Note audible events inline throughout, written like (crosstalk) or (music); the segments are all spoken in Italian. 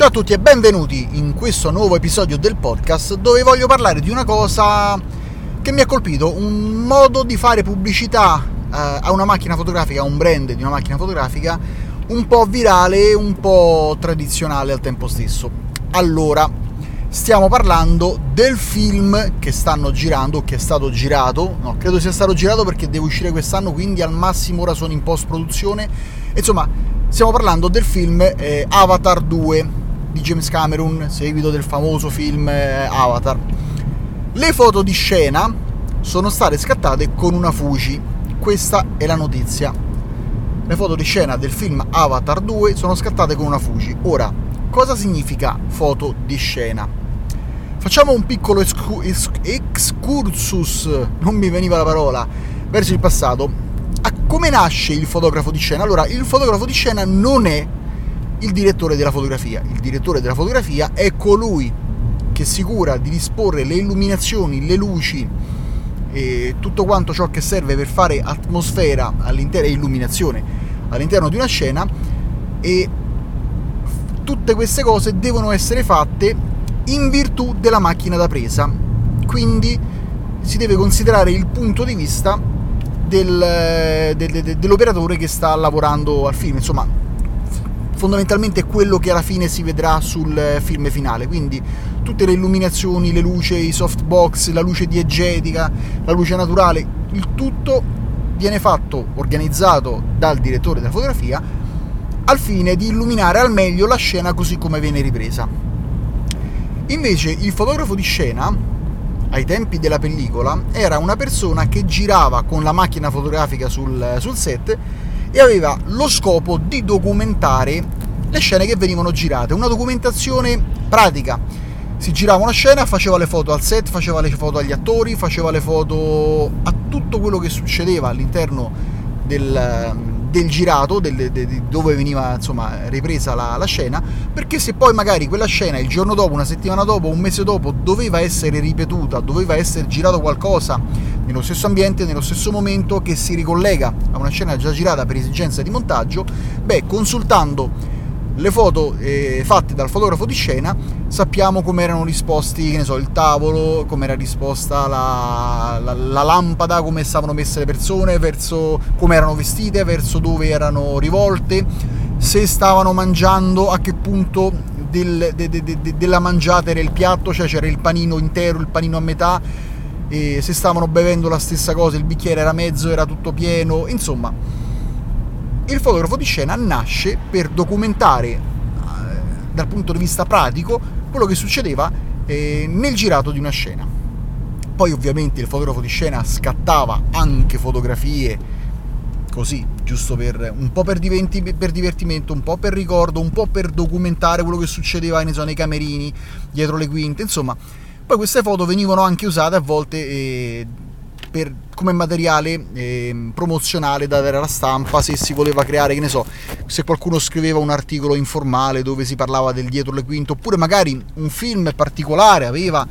Ciao a tutti e benvenuti in questo nuovo episodio del podcast dove voglio parlare di una cosa che mi ha colpito, un modo di fare pubblicità eh, a una macchina fotografica, a un brand di una macchina fotografica un po' virale un po' tradizionale al tempo stesso. Allora, stiamo parlando del film che stanno girando, che è stato girato, no, credo sia stato girato perché deve uscire quest'anno, quindi al massimo ora sono in post produzione. Insomma, stiamo parlando del film eh, Avatar 2 di James Cameron, seguito del famoso film eh, Avatar. Le foto di scena sono state scattate con una Fuji, questa è la notizia. Le foto di scena del film Avatar 2 sono scattate con una Fuji. Ora, cosa significa foto di scena? Facciamo un piccolo excursus, non mi veniva la parola, verso il passato. A come nasce il fotografo di scena? Allora, il fotografo di scena non è il direttore della fotografia. Il direttore della fotografia è colui che si cura di disporre le illuminazioni, le luci e tutto quanto ciò che serve per fare atmosfera all'interno e illuminazione all'interno di una scena e tutte queste cose devono essere fatte in virtù della macchina da presa. Quindi si deve considerare il punto di vista del, del, dell'operatore che sta lavorando al film. Insomma, fondamentalmente quello che alla fine si vedrà sul film finale, quindi tutte le illuminazioni, le luci, i softbox, la luce diegetica, la luce naturale, il tutto viene fatto, organizzato dal direttore della fotografia al fine di illuminare al meglio la scena così come viene ripresa. Invece il fotografo di scena, ai tempi della pellicola, era una persona che girava con la macchina fotografica sul, sul set e aveva lo scopo di documentare le scene che venivano girate, una documentazione pratica. Si girava una scena, faceva le foto al set, faceva le foto agli attori, faceva le foto a tutto quello che succedeva all'interno del, del girato, del, de, dove veniva insomma, ripresa la, la, scena, perché se poi magari quella scena il giorno dopo, una settimana dopo, un mese dopo doveva essere ripetuta, doveva essere girato qualcosa nello stesso ambiente, nello stesso momento che si ricollega a una scena già girata per esigenza di montaggio, beh, consultando le foto eh, fatte dal fotografo di scena sappiamo come erano risposti, che ne so, il tavolo, come era risposta la, la, la, lampada, come stavano messe le persone, come erano vestite, verso dove erano rivolte, se stavano mangiando, a che punto del, de, de, de, della mangiata era il piatto, cioè c'era il panino intero, il panino a metà, e se stavano bevendo la stessa cosa, il bicchiere era mezzo, era tutto pieno, insomma. Il fotografo di scena nasce per documentare eh, dal punto di vista pratico quello che succedeva eh, nel girato di una scena. Poi ovviamente il fotografo di scena scattava anche fotografie così, giusto per un po' per, diventi, per, divertimento, un po' per ricordo, un po' per documentare quello che succedeva so, nei camerini, dietro le quinte, insomma poi queste foto venivano anche usate a volte eh, per, come materiale eh, promozionale da dare alla stampa se si voleva creare, che ne so, se qualcuno scriveva un articolo informale dove si parlava del dietro le quinte, oppure magari un film particolare aveva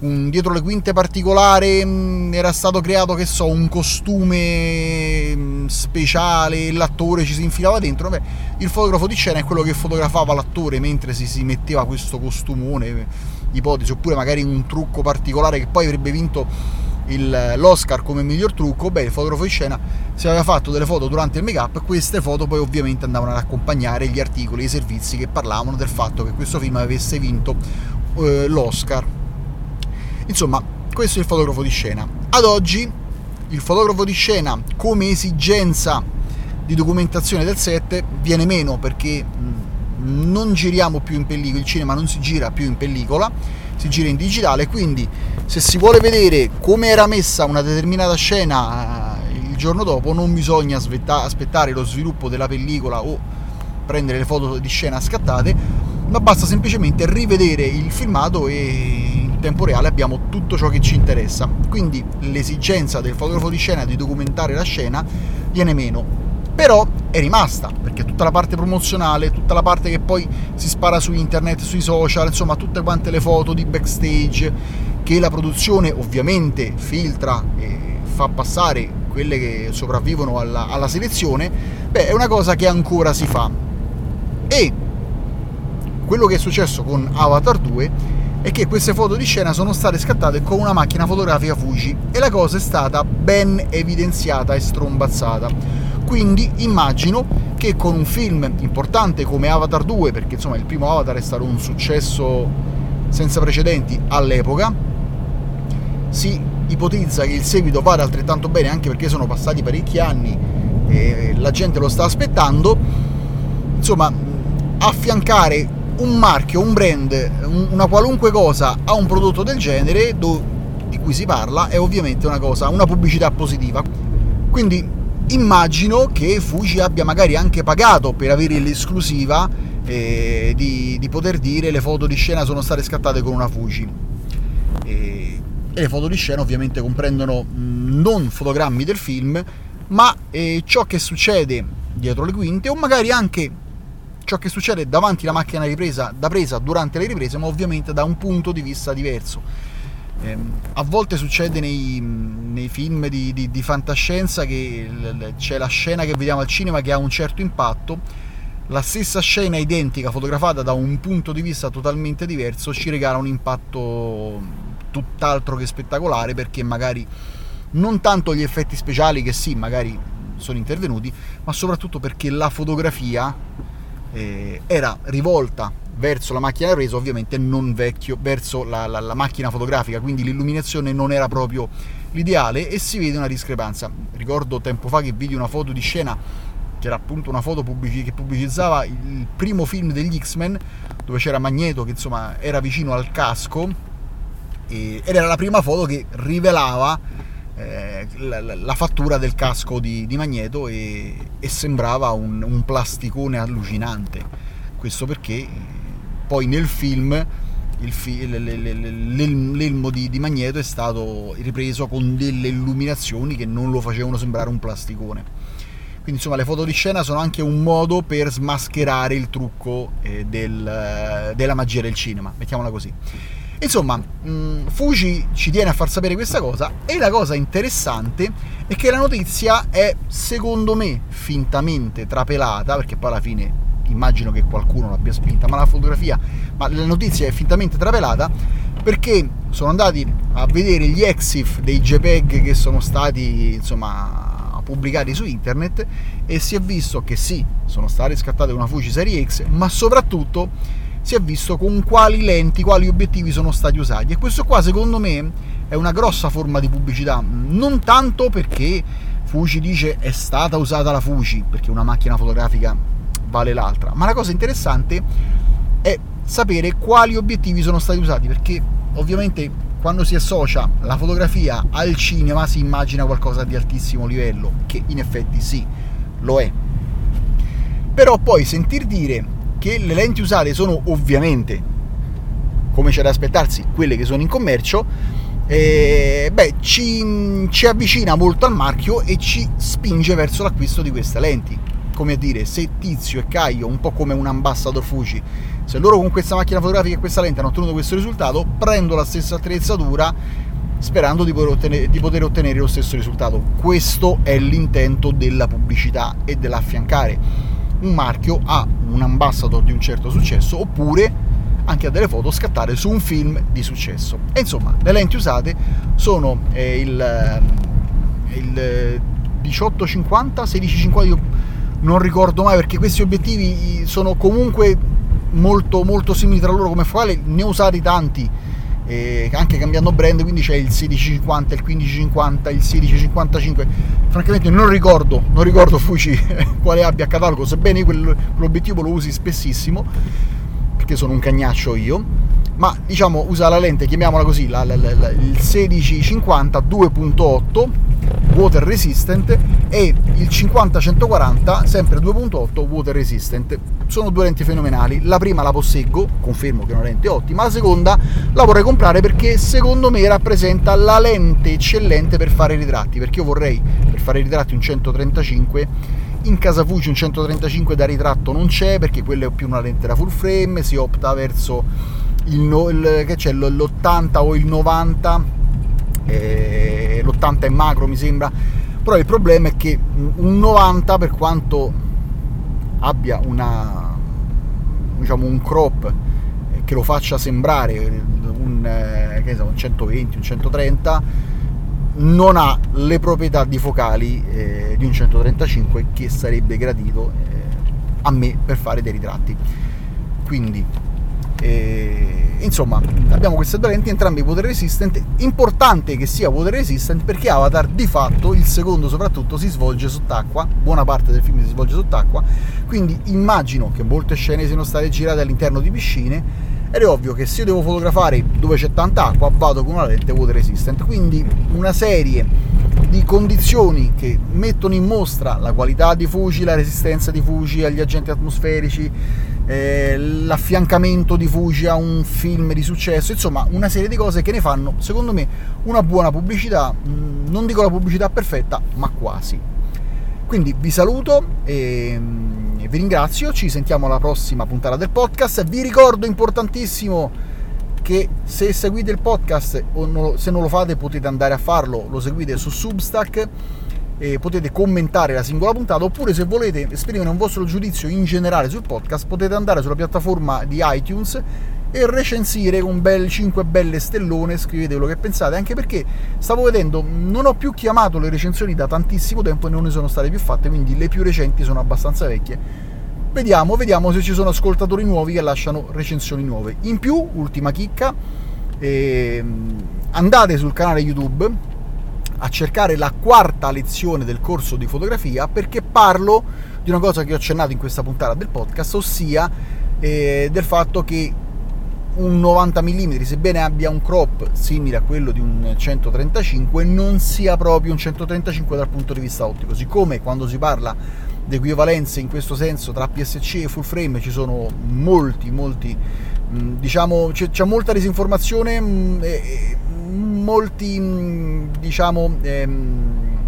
un dietro le quinte particolare, mh, mm, era stato creato, che so, un costume mh, mm, speciale, l'attore ci si infilava dentro, beh, il fotografo di scena è quello che fotografava l'attore mentre si, si metteva questo costumone ipotesi, oppure magari un trucco particolare che poi avrebbe vinto il, l'Oscar come miglior trucco, beh, il fotografo di scena si aveva fatto delle foto durante il make-up, queste foto poi ovviamente andavano ad accompagnare gli articoli, i servizi che parlavano del fatto che questo film avesse vinto eh, l'Oscar. Insomma, questo è il fotografo di scena. Ad oggi il fotografo di scena come esigenza di documentazione del set viene meno perché non giriamo più in pellicola, il cinema non si gira più in pellicola, si gira in digitale, quindi se si vuole vedere come era messa una determinata scena eh, il giorno dopo non bisogna aspettare lo sviluppo della pellicola o prendere le foto di scena scattate, ma basta semplicemente rivedere il filmato e in tempo reale abbiamo tutto ciò che ci interessa. Quindi l'esigenza del fotografo di scena di documentare la scena viene meno però è rimasta perché tutta la parte promozionale, tutta la parte che poi si spara su internet, sui social, insomma tutte quante le foto di backstage che la produzione ovviamente filtra e fa passare quelle che sopravvivono alla, alla selezione, beh è una cosa che ancora si fa. E quello che è successo con Avatar 2 è che queste foto di scena sono state scattate con una macchina fotografica Fuji e la cosa è stata ben evidenziata e strombazzata. Quindi immagino che con un film importante come Avatar 2, perché insomma il primo Avatar è stato un successo senza precedenti all'epoca, si ipotizza che il seguito vada altrettanto bene anche perché sono passati parecchi anni e la gente lo sta aspettando. Insomma, affiancare un marchio, un brand, una qualunque cosa a un prodotto del genere di cui si parla è ovviamente una cosa, una pubblicità positiva. Quindi immagino che Fuji abbia magari anche pagato per avere l'esclusiva eh, di, di, poter dire le foto di scena sono state scattate con una Fuji. E, e le foto di scena ovviamente comprendono non fotogrammi del film, ma eh, ciò che succede dietro le quinte o magari anche ciò che succede davanti alla macchina ripresa, da presa durante le riprese, ma ovviamente da un punto di vista diverso. Eh, a volte succede nei, nei film di, di, di, fantascienza che c'è la scena che vediamo al cinema che ha un certo impatto, la stessa scena identica fotografata da un punto di vista totalmente diverso ci regala un impatto tutt'altro che spettacolare perché magari non tanto gli effetti speciali che sì, magari sono intervenuti, ma soprattutto perché la fotografia eh, era rivolta verso la macchina da presa, ovviamente non vecchio, verso la, la, la, macchina fotografica, quindi l'illuminazione non era proprio l'ideale e si vede una discrepanza. Ricordo tempo fa che vidi una foto di scena che era appunto una foto pubblici, che pubblicizzava il primo film degli X-Men dove c'era Magneto che insomma era vicino al casco e, ed era la prima foto che rivelava eh, la, la, fattura del casco di, di Magneto e, e sembrava un, un, plasticone allucinante. Questo perché poi nel film il fi, l'elmo di, di, Magneto è stato ripreso con delle illuminazioni che non lo facevano sembrare un plasticone. Quindi insomma le foto di scena sono anche un modo per smascherare il trucco eh, del, della magia del cinema, mettiamola così. Insomma, mh, Fuji ci tiene a far sapere questa cosa e la cosa interessante è che la notizia è, secondo me, fintamente trapelata, perché poi alla fine immagino che qualcuno l'abbia spinta, ma la fotografia, ma la notizia è fintamente trapelata perché sono andati a vedere gli exif dei JPEG che sono stati, insomma, pubblicati su internet e si è visto che sì, sono state scattate una Fuji Serie X, ma soprattutto si è visto con quali lenti, quali obiettivi sono stati usati. E questo qua secondo me è una grossa forma di pubblicità, non tanto perché Fuji dice è stata usata la Fuji, perché una macchina fotografica vale l'altra, ma la cosa interessante è sapere quali obiettivi sono stati usati, perché ovviamente quando si associa la fotografia al cinema si immagina qualcosa di altissimo livello, che in effetti sì, lo è. Però poi sentir dire che le lenti usate sono ovviamente, come c'è da aspettarsi, quelle che sono in commercio, eh, beh, ci, ci avvicina molto al marchio e ci spinge verso l'acquisto di queste lenti. Come a dire, se Tizio e Caio, un po' come un ambassador Fuji, se loro con questa macchina fotografica e questa lente hanno ottenuto questo risultato, prendo la stessa attrezzatura sperando di poter, ottenere, di poter ottenere lo stesso risultato. Questo è l'intento della pubblicità e dell'affiancare un marchio a un ambassador di un certo successo oppure anche a delle foto scattate su un film di successo. E insomma, le lenti usate sono eh, il, eh, il 1850, 1650, io non ricordo mai perché questi obiettivi sono comunque molto, molto simili tra loro come focale, ne ho usati tanti eh, anche cambiando brand, quindi c'è il 1650, il 1550, il 1655. Francamente non ricordo, non ricordo Fuji (laughs) quale abbia a catalogo, sebbene quell'obiettivo lo usi spessissimo, perché sono un cagnaccio io ma diciamo usa la lente, chiamiamola così, la, la, la, il 1650 2.8 water resistant e il 50-140 sempre 2.8 water resistant. Sono due lenti fenomenali. La prima la posseggo confermo che è una lente ottima. La seconda la vorrei comprare perché secondo me rappresenta la lente eccellente per fare ritratti perché io vorrei per fare ritratti un 135 in casa Fuji un 135 da ritratto non c'è perché quella è più una lente da full frame si opta verso il, il, che c'è, l'80 o il 90 eh, l'80 è macro mi sembra. Però il problema è che un 90 per quanto abbia una, diciamo, un crop che lo faccia sembrare un, eh, so, un 120, un 130 non ha le proprietà di focali eh, di un 135 che sarebbe gradito eh, a me per fare dei ritratti. Quindi eh, insomma abbiamo queste due lenti entrambe water resistant. Importante che sia water resistant perché Avatar di fatto il secondo soprattutto si svolge sott'acqua. Buona parte del film si svolge sott'acqua. Quindi immagino che molte scene siano state girate all'interno di piscine. Ed è ovvio che se io devo fotografare dove c'è tanta acqua vado con una lente water resistant. Quindi una serie di condizioni che mettono in mostra la qualità di Fuji, la resistenza di Fuji agli agenti atmosferici, eh, l'affiancamento di Fuji a un film di successo, insomma una serie di cose che ne fanno secondo me una buona pubblicità, mm, non dico la pubblicità perfetta, ma quasi. Quindi vi saluto e vi ringrazio, ci sentiamo alla prossima puntata del podcast. Vi ricordo importantissimo che se seguite il podcast o se non lo fate potete andare a farlo, lo seguite su Substack e potete commentare la singola puntata oppure se volete esprimere un vostro giudizio in generale sul podcast potete andare sulla piattaforma di iTunes e recensire con bel 5 belle stellone, scrivete quello che pensate, anche perché stavo vedendo, non ho più chiamato le recensioni da tantissimo tempo e non ne sono state più fatte, quindi le più recenti sono abbastanza vecchie. Vediamo, vediamo se ci sono ascoltatori nuovi che lasciano recensioni nuove. In più, ultima chicca, eh, andate sul canale YouTube a cercare la quarta lezione del corso di fotografia perché parlo di una cosa che ho accennato in questa puntata del podcast, ossia eh, del fatto che un 90 mm, sebbene abbia un crop simile a quello di un 135, non sia proprio un 135 dal punto di vista ottico. Siccome quando si parla di equivalenze in questo senso tra PSC e full frame ci sono molti, molti, mm, diciamo, c'è, c'è molta disinformazione, mm, e, molti, mm, diciamo, ehm,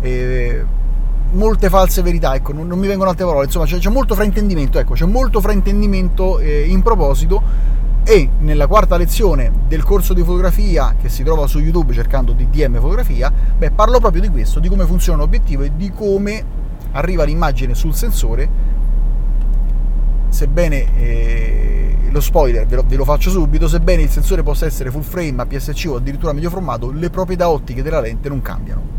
eh, molte false verità, ecco, non, non, mi vengono altre parole, insomma c'è, c'è molto fraintendimento, ecco, c'è molto fraintendimento eh, in proposito. E nella quarta lezione del corso di fotografia che si trova su YouTube cercando DDM fotografia, beh, parlo proprio di questo, di come funziona l'obiettivo e di come arriva l'immagine sul sensore, sebbene eh, lo spoiler ve lo, ve lo, faccio subito, sebbene il sensore possa essere full frame, APS-C o addirittura medio formato, le proprietà ottiche della lente non cambiano.